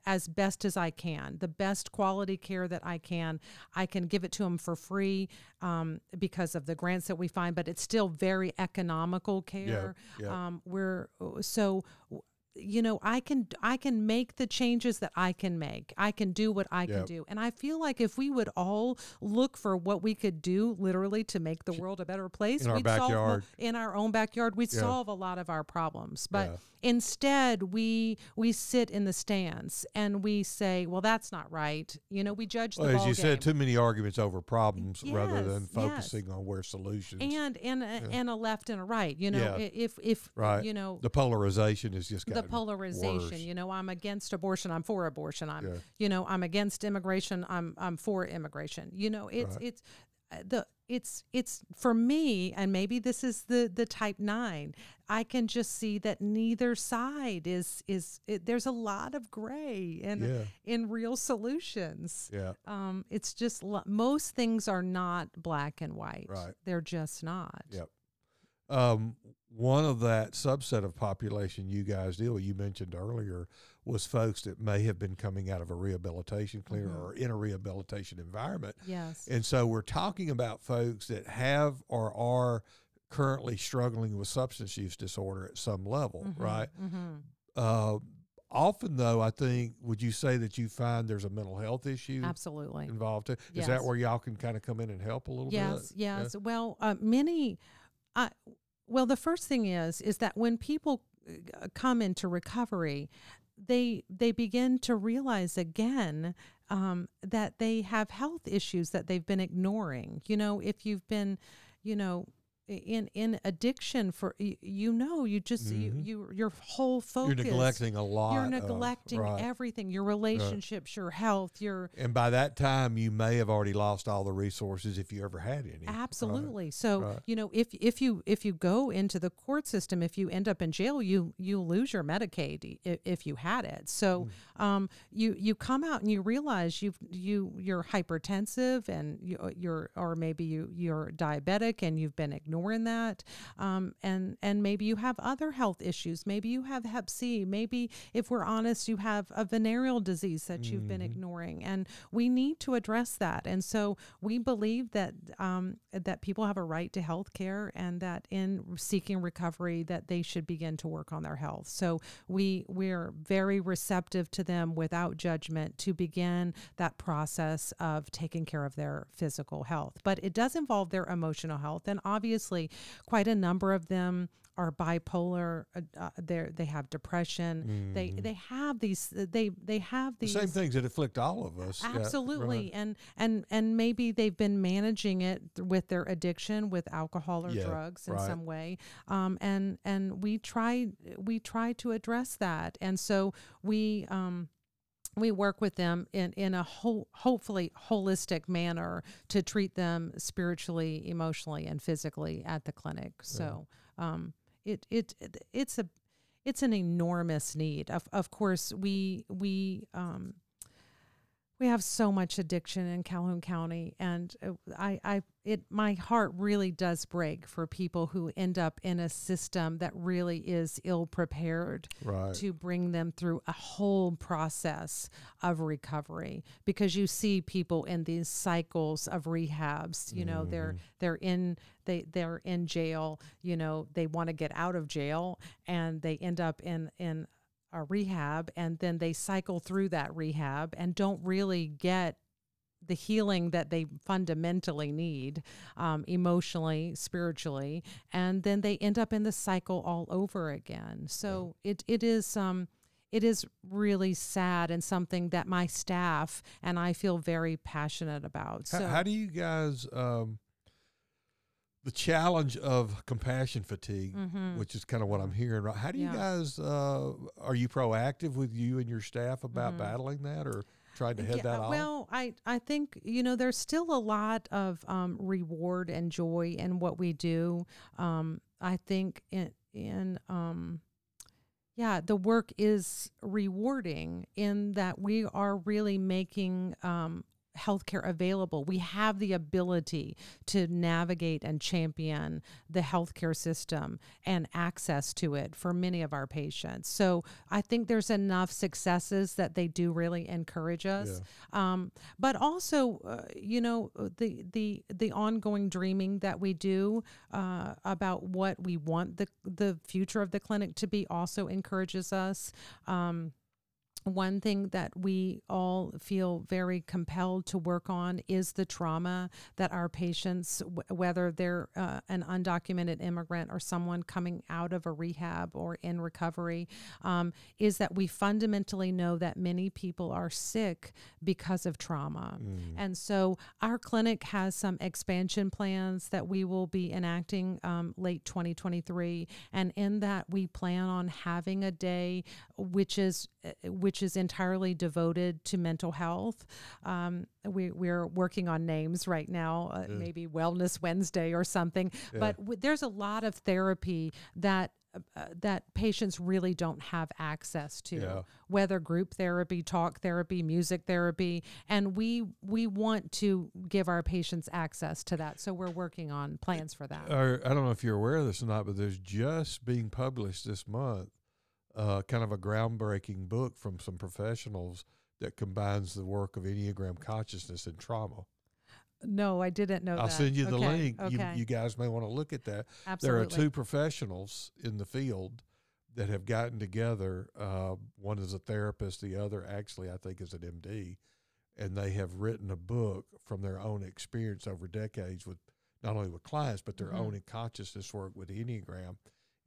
as best as I can, the best quality care that I can. I can give it to them for free um, because of the grants that we find, but it's still very economical care. yeah. Um, we're so you know i can i can make the changes that i can make i can do what i can do and i feel like if we would all look for what we could do literally to make the world a better place In our we'd solve backyard. in our own backyard we'd Yeah. solve a lot of our problems but Yeah. instead we we sit in the stands and we say well that's not right you know we judge the Well, as you game. said, too many arguments over problems rather than Yes, yes. focusing on where solutions. and and a, and a left and a right you know Yeah. if if Right. you know the polarization is just the polarization worse. you know i'm against abortion i'm for abortion i'm Yeah. you know i'm against immigration i'm i'm for immigration you know it's Right. it's uh, the it's it's for me and maybe this is the the type 9 i can just see that neither side is is it, there's a lot of gray in Yeah. in real solutions Yeah. um it's just most things are not black and white Right. they're just not Yep. Um, one of that subset of population you guys deal with, you mentioned earlier, was folks that may have been coming out of a rehabilitation clinic Mhm. or in a rehabilitation environment. yes And so we're talking about folks that have or are currently struggling with substance use disorder at some level, Mhm, right? mhm. Uh, often, though, I think, would you say that you find there's a mental health issue absolutely involved? Too? Is Yes. that where y'all can kind of come in and help a little yes bit? yes yes well uh, many uh, well the first thing is is that when people uh, come into recovery they they begin to realize again um, that they have health issues that they've been ignoring. You know if you've been you know in in addiction for you know you just you, Mhm. you your whole focus You're neglecting a lot. you're of- neglecting right. everything your relationships your health your And by that time, you may have already lost all the resources if you ever had any. right? Absolutely. So right. you know, if if you if you go into the court system, if you end up in jail, you you lose your Medicaid if, if you had it. So Hmm. um, you you come out and you realize you've you you're hypertensive and you, you're or maybe you you're diabetic and you've been ignoring ignoring that. Um, and and maybe you have other health issues. Maybe you have Hep C. Maybe if we're honest, you have a venereal disease that you've been Mm-hmm. ignoring, and we need to address that. And so we believe that um, that people have a right to health care, and that in seeking recovery, that they should begin to work on their health. So we we're very receptive to them without judgment to begin that process of taking care of their physical health. But it does involve their emotional health, and obviously, quite a number of them are bipolar. Uh, uh, they they have depression. They they have these. They they have Mm-hmm. The these same things that afflict all of us. Yeah, Absolutely, right. and and and maybe they've been managing it with their addiction with alcohol or Yeah, drugs in right. some way, um, and and we try we try to address that, and so we. Um, we work with them in, in a whole, hopefully holistic manner to treat them spiritually, emotionally, and physically at the clinic. So um, it, it it it's a it's an enormous need. Of of course, we we um, we have so much addiction in Calhoun County, and uh, I, I, it, my heart really does break for people who end up in a system that really is ill prepared Right. to bring them through a whole process of recovery. Because you see people in these cycles of rehabs. You know, they're they're in they they're in jail. You know, they want to get out of jail, and they end up in in a rehab and then they cycle through that rehab and don't really get the healing that they fundamentally need um, emotionally spiritually and then they end up in the cycle all over again so it, it is um, it is really sad and something that my staff and I feel very passionate about. How, So how do you guys um, the challenge of compassion fatigue, Mhm. which is kind of what I'm hearing. right? How do you Yeah. guys uh, are you proactive with you and your staff about Mhm. battling that, or trying to head Yeah, that off? Well, I, I think, you know, there's still a lot of um, reward and joy in what we do. Um, I think in, in um, yeah, the work is rewarding in that we are really making um, healthcare available. We have the ability to navigate and champion the healthcare system and access to it for many of our patients. So I think there's enough successes that they do really encourage us. Um, but also, uh, you know, the the the ongoing dreaming that we do uh, about what we want the the future of the clinic to be also encourages us. Um, one thing that we all feel very compelled to work on is the trauma that our patients, w- whether they're uh, an undocumented immigrant or someone coming out of a rehab or in recovery, um, is that we fundamentally know that many people are sick because of trauma. And so our clinic has some expansion plans that we will be enacting um, late 2023. And in that, we plan on having a day which is uh, which is entirely devoted to mental health. Um, we, we're working on names right now, uh, maybe Wellness Wednesday or something. But w- there's a lot of therapy that uh, that patients really don't have access to Yeah. whether group therapy talk therapy music therapy and we we want to give our patients access to that so we're working on plans for that or I don't know if you're aware of this or not, but there's just being published this month, uh, kind of a groundbreaking book from some professionals that combines the work of Enneagram consciousness and trauma. no i didn't know I'll that send you the Okay, link. You, okay you guys may want to look at that. absolutely There are two professionals in the field that have gotten together. Uh, one is a therapist, the other actually, I think, is an MD, and they have written a book from their own experience over decades with not only with clients but their Mhm. own consciousness work with Enneagram,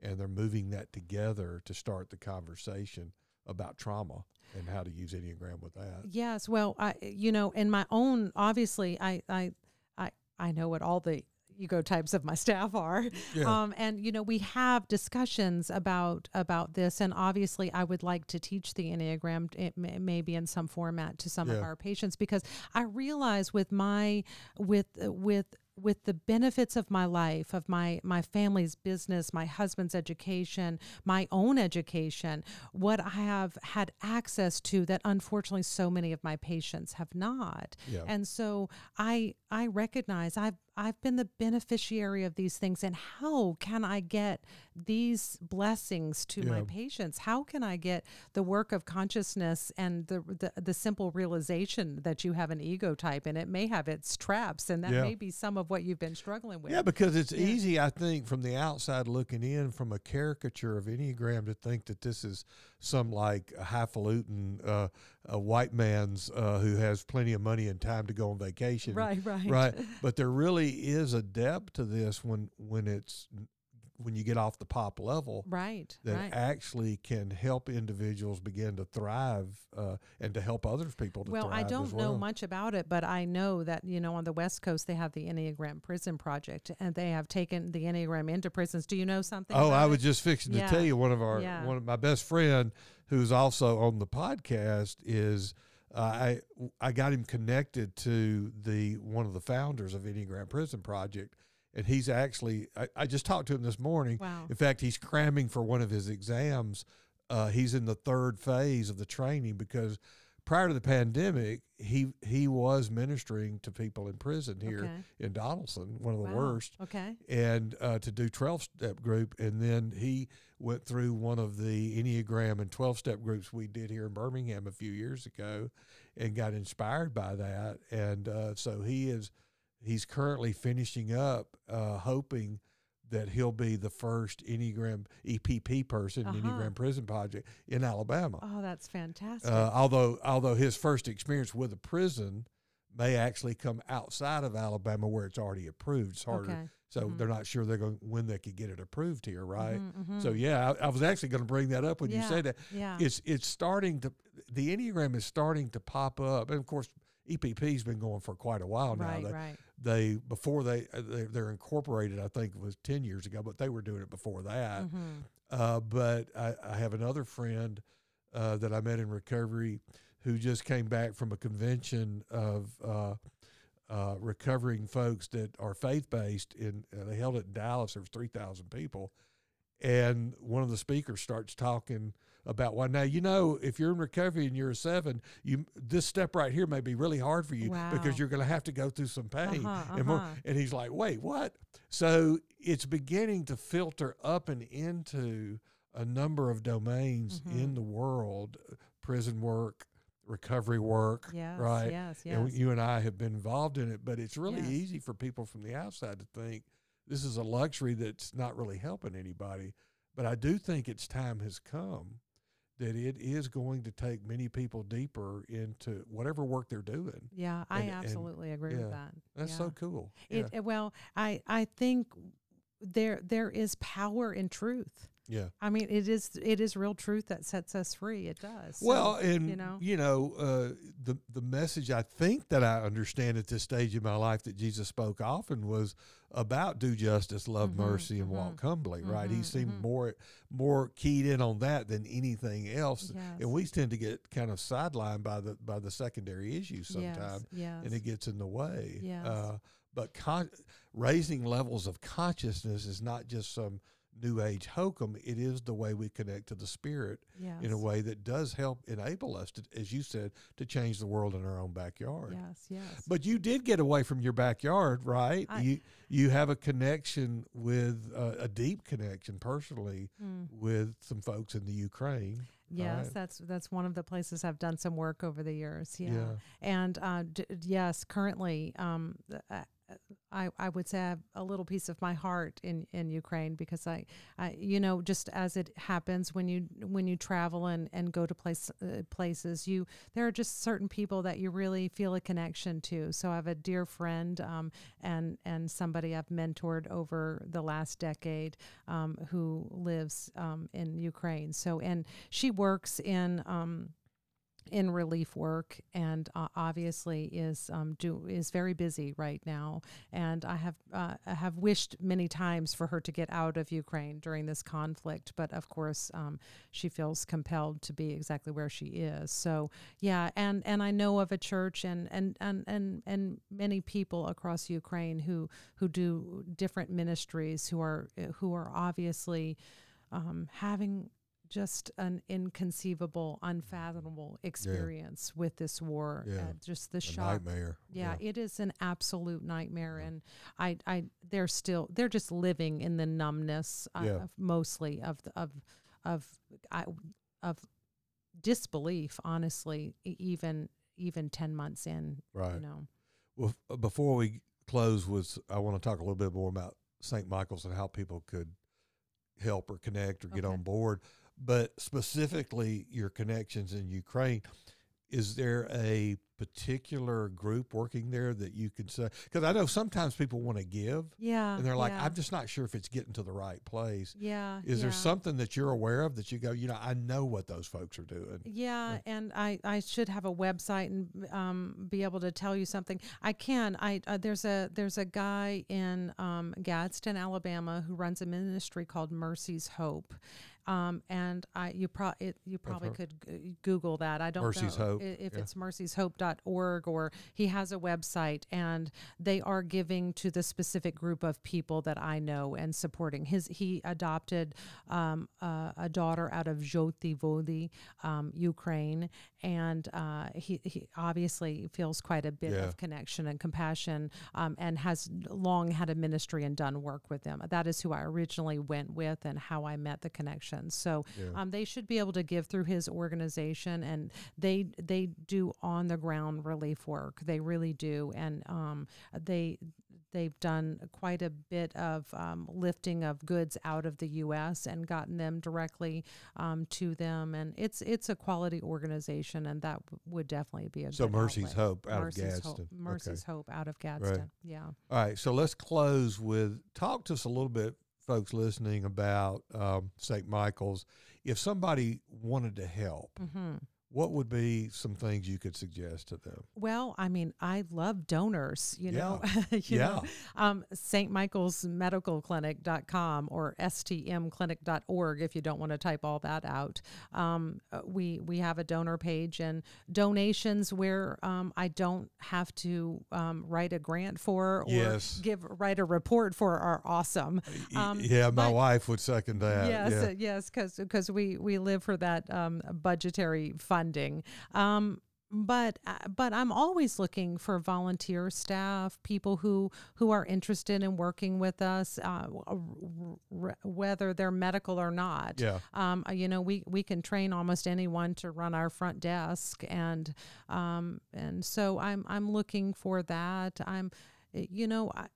and they're moving that together to start the conversation about trauma and how to use Enneagram with that. Yes, well, I you know, in my own obviously I I I I know what all the ego types of my [LAUGHS] staff are. Yeah. Um and you know, we have discussions about about this and obviously I would like to teach the Enneagram may, maybe in some format to some of our patients because I realize with my with with with the benefits of my life of my my family's business my husband's education my own education what i have had access to that unfortunately so many of my patients have not Yeah. and so i i recognize i've I've been the beneficiary of these things and how can I get these blessings to my patients? How can I get the work of consciousness and the, the the simple realization that you have an ego type and it may have its traps and that Yeah. may be some of what you've been struggling with. Yeah, because it's Yeah. easy, I think, from the outside looking in, from a caricature of Enneagram, to think that this is some like a highfalutin uh, a white man's uh, who has plenty of money and time to go on vacation. right, right. Right. [LAUGHS] But there really is a depth to this when when it's when you get off the pop level Right. that right. actually can help individuals begin to thrive uh, and to help other people to thrive. Well. I don't well. know much about it, but I know that, you know, on the West Coast, they have the Enneagram Prison Project and they have taken the Enneagram into prisons. Do you know something? Oh, I it? was just fixing to Yeah. tell you one of our Yeah. one of my best friend who's also on the podcast is uh, I I got him connected to the one of the founders of Enneagram Prison Project, and he's actually I, I just talked to him this morning. Wow. In fact, he's cramming for one of his exams. Uh, he's in the third phase of the training because prior to the pandemic, he he was ministering to people in prison here Okay. in Donaldson, one of the Wow. worst Okay. and uh, to do 12 step group and then he went through one of the enneagram and 12 step groups we did here in birmingham a few years ago and got inspired by that and uh, so he is he's currently finishing up uh, hoping that he'll be the first enneagram epp person Uh-huh. enneagram prison project in alabama Oh, that's fantastic. uh, although although his first experience with a prison may actually come outside of Alabama where it's already approved. It's harder, okay. so Mhm. they're not sure they're going when they could get it approved here, right? Mhm, So mhm. yeah, I, I was actually going to bring that up when you Yeah. said that. yeah. It's it's starting to the enneagram is starting to pop up, and of course EPP's been going for quite a while now. right, They, right. They before they, uh, they they're incorporated, I think it was ten years ago, but they were doing it before that. Mhm. Uh, but I, I have another friend uh, that I met in recovery who just came back from a convention of uh, uh, recovering folks that are faith based. In uh, they held it in Dallas. There was three thousand people, and one of the speakers starts talking about why now you know if you're in recovery and you're a seven, you this step right here may be really hard for you Wow. because you're going to have to go through some pain. Uh-huh, And, more, uh-huh. and he's like, wait, what? So it's beginning to filter up and into a number of domains Mhm. in the world prison work, recovery work, Yes, right? yes, yes. And you and I have been involved in it, but it's really Yes. easy for people from the outside to think this is a luxury that's not really helping anybody. But I do think its time has come that it is going to take many people deeper into whatever work they're doing. yeah, I and- and- absolutely agree yeah, with that. That's yeah. so cool. It, it- well, I I think there there is power in truth. Yeah. I mean, it is it is real truth that sets us free. It does. So, Well, and you know. you know, uh, the the message I think that I understand at this stage in my life that Jesus spoke often was about do justice, love Mhm, mercy, and walk humbly. Right? He mhm, seemed mhm. more more keyed in on that than anything else. yes. And we tend to get kind of sidelined by the by the secondary issues sometimes, Yes. Yes. and it gets in the way. Yes. Uh, but con- raising levels of consciousness is not just some new age hokum. It is the way we connect to the spirit yes. in a way that does help enable us to, as you said, to change the world in our own backyard. Yes. Yes. But you did get away from your backyard, right? I- you you have a connection with uh, a deep connection personally Mm. with some folks in the Ukraine. Yes, right. that's that's one of the places I've done some work over the years. Yeah, Yeah. and uh, d- yes, currently, um, th- I, I would say I have a little piece of my heart in in Ukraine because I, I you know just as it happens when you when you travel and and go to place uh, places you there are just certain people that you really feel a connection to. So I have a dear friend um, and and somebody I've mentored over the last decade um, who lives um, in Ukraine. So and she works in um, in relief work and uh, obviously is um, do is very busy right now. And I have uh, have wished many times for her to get out of Ukraine during this conflict, but of course um, she feels compelled to be exactly where she is. So yeah, and and I know of a church and and and and, and many people across Ukraine who who do different ministries who are who are obviously um, having just an inconceivable, unfathomable experience with this war. Yeah. Uh, just the A shock. nightmare. Yeah, it is an absolute nightmare, and I, I, they're still, they're just living in the numbness, uh, Yeah. of mostly of the, of, of, I, of disbelief. Honestly, even even ten months in, Right. you know. Well, f- uh, before we close, was I want to talk a little bit more about St. Michael's and how people could help or connect or get Okay. on board. But specifically, your connections in Ukraine. Is there a particular group working there that you could say? Because I know sometimes people want to give, Yeah, and they're like, yeah, "I'm just not sure if it's getting to the right place." yeah. Is there something that you're aware of that you go, you know, I know what those folks are doing? Yeah, and I, I should have a website and um, be able to tell you something. I can. I uh, there's a there's a guy in um, Gadsden, Alabama, who runs a ministry called Mercy's Hope, um, and I you pro it, you probably could g- Google that. I don't Mercy's know Hope, i- if yeah. it's mercyshope.org or he has a website, and they are giving to the specific group of people that I know and supporting. His he adopted um, uh, a daughter out of Zhovti Vody, um, Ukraine, and uh, he, he obviously feels quite a bit Yeah. of connection and compassion, um, and has long had a ministry and done work with them. That is who I originally went with, and how I met the connection. So Yeah. um, they should be able to give through his organization, and they they do on the ground relief work. They really do, and um, they they've done quite a bit of um, lifting of goods out of the U.S. and gotten them directly um, to them, and it's it's a quality organization, and that w- would definitely be a So good Mercy's outlet. Hope out Mercy's of Hope, Gadsden. Okay. Mercy's Hope out of Gadsden. Yeah. All right, so let's close with talk to us a little bit, folks listening, about um, St. Michael's. If somebody wanted to help, hmm what would be some things you could suggest to them? Well, I mean, I love donors, you know, [LAUGHS] you Yeah. know, um, St. Michael's Medical Clinic.com or stmclinic.org if you don't want to type all that out. Um, uh, we, we have a donor page and donations where um, I don't have to um, write a grant for or Yes. give write a report for are awesome. Um, yeah, my wife would second that. yes, yeah. yes, because because we we live for that um, budgetary funding. Um, but uh, but I'm always looking for volunteer staff, people who who are interested in working with us, uh, r- whether they're medical or not. yeah. Um, uh, you know, we, we can train almost anyone to run our front desk, and um, and so I'm I'm looking for that. I'm, you know, I,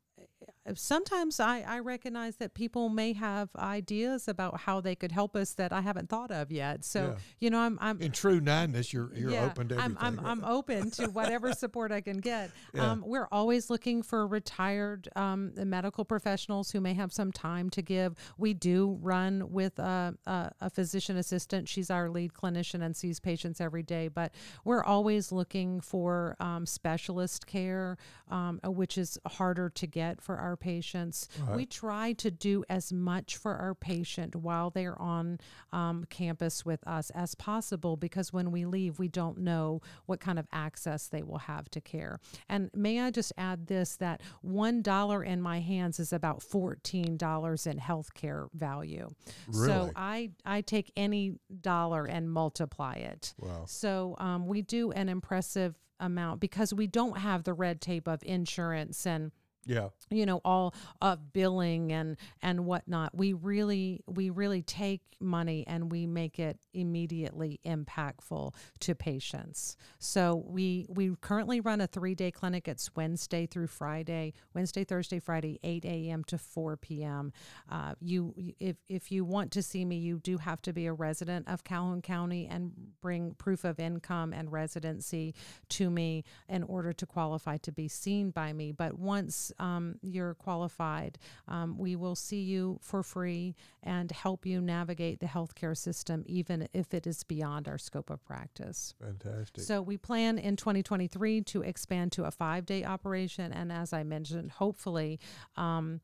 sometimes I, I recognize that people may have ideas about how they could help us that I haven't thought of yet. So Yeah. you know, I'm I'm In true nine-ness, you're you're yeah, open to everything. I'm, I'm, I'm open to whatever support I can get. [LAUGHS] Yeah. Um, we're always looking for retired um, medical professionals who may have some time to give. We do run with a, a, a physician assistant. She's our lead clinician and sees patients every day. But we're always looking for um, specialist care, um, uh, which is harder to get for our patients. Right. We try to do as much for our patient while they're on um, campus with us as possible because when we leave, we don't know what kind of access they will have to care. And may I just add this that $1 in my hands is about $14 in healthcare value. Really? So I, I take any dollar and multiply it. wow. So um, we do an impressive amount because we don't have the red tape of insurance and Yeah. you know all of billing and and whatnot. We really we really take money and we make it immediately impactful to patients. So we we currently run a three day clinic. It's wednesday through friday wednesday thursday friday 8 a.m to 4 p.m uh, you if if you want to see me you do have to be a resident of calhoun county and bring proof of income and residency to me in order to qualify to be seen by me. But once um, you're qualified, um, we will see you for free and help you navigate the healthcare system, even if it is beyond our scope of practice. Fantastic. So we plan in 2023 to expand to a five day operation. And as I mentioned, hopefully, um,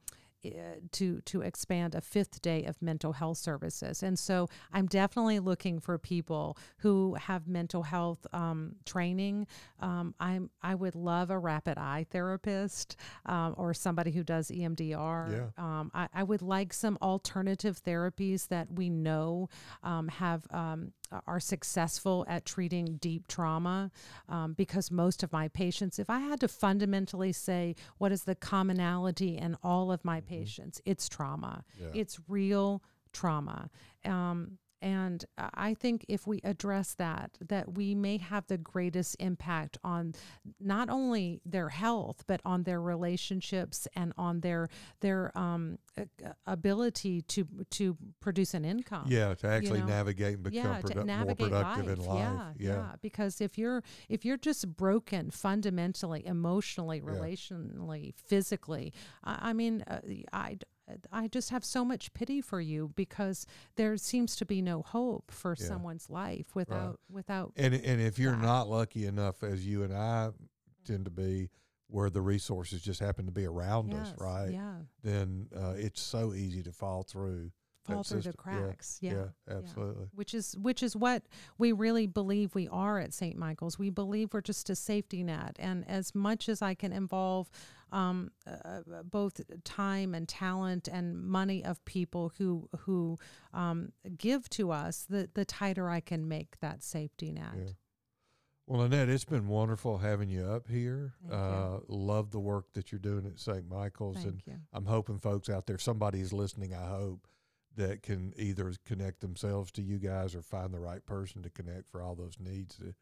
to to expand a fifth day of mental health services. And so I'm definitely looking for people who have mental health um, training. Um, I'm I would love a rapid eye therapist um, or somebody who does EMDR. Yeah. Um, I, I would like some alternative therapies that we know um, have um, are successful at treating deep trauma um, because most of my patients if i had to fundamentally say what is the commonality in all of my patients it's trauma. Yeah. it's real trauma. Um, and I think if we address that, that we may have the greatest impact on not only their health, but on their relationships and on their their um, ability to to produce an income Yeah, to actually know? navigate and become yeah, produ- to more productive life. in life. Yeah, yeah, Because if you're if you're just broken fundamentally, emotionally, Yeah. relationally, physically, I, I mean, uh, I I just have so much pity for you because there seems to be no hope for Yeah. someone's life without without. And and if you're that. not lucky enough, as you and I tend to be, where the resources just happen to be around us, right? Yeah, Then uh, it's so easy to fall through. fall through the system. Yeah, cracks. Yeah, Yeah, absolutely. which is which is what we really believe we are at St. Michael's. We believe we're just a safety net, and as much as I can involve um, uh, both time and talent and money of people who who um, give to us, the the tighter I can make that safety net. Yeah. Well, Annette, it's been wonderful having you up here. Thank you. uh, love the work that you're doing at St. Michael's, and you. I'm hoping folks out there, somebody is listening. I hope that can either connect themselves to you guys or find the right person to connect for all those needs that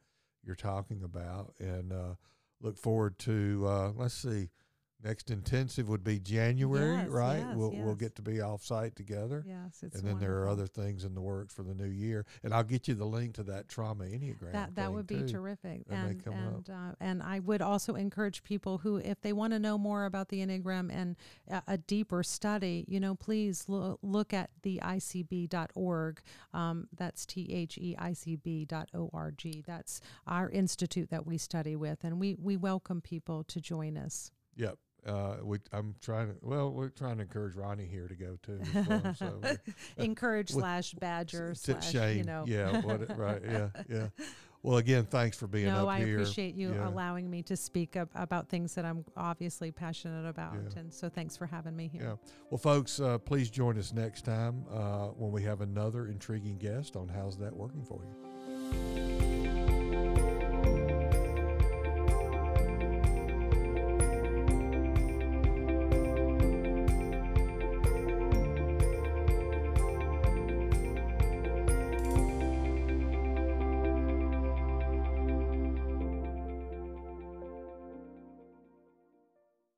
you're talking about. And uh, look forward to uh, let's see, next intensive would be January, Yes, right? yes, we'll we'll get to be off site together. Yes, it's and then there are other things in the works for the new year, and I'll get you the link to that trauma enneagram. that that would be too. terrific and and uh, and I would also encourage people who if they want to know more about the enneagram and a, a deeper study you know please lo- look at the icb.org um, that's t-h-e-i-c-b.org that's our institute that we study with and we we welcome people to join us Yep. Uh, we, I'm trying to. Well, we're trying to encourage Ronnie here to go too. Well, [LAUGHS] so encourage [LAUGHS] With- slash badger slash Shane. you know Yeah. What, right. Yeah. Yeah. [LAUGHS] Well, again, thanks for being no, up I here. appreciate you Yeah. allowing me to speak ab- about things that I'm obviously passionate about, Yeah. and so thanks for having me here. Yeah. Well, folks, uh, please join us next time uh, when we have another intriguing guest on How's That Working for You.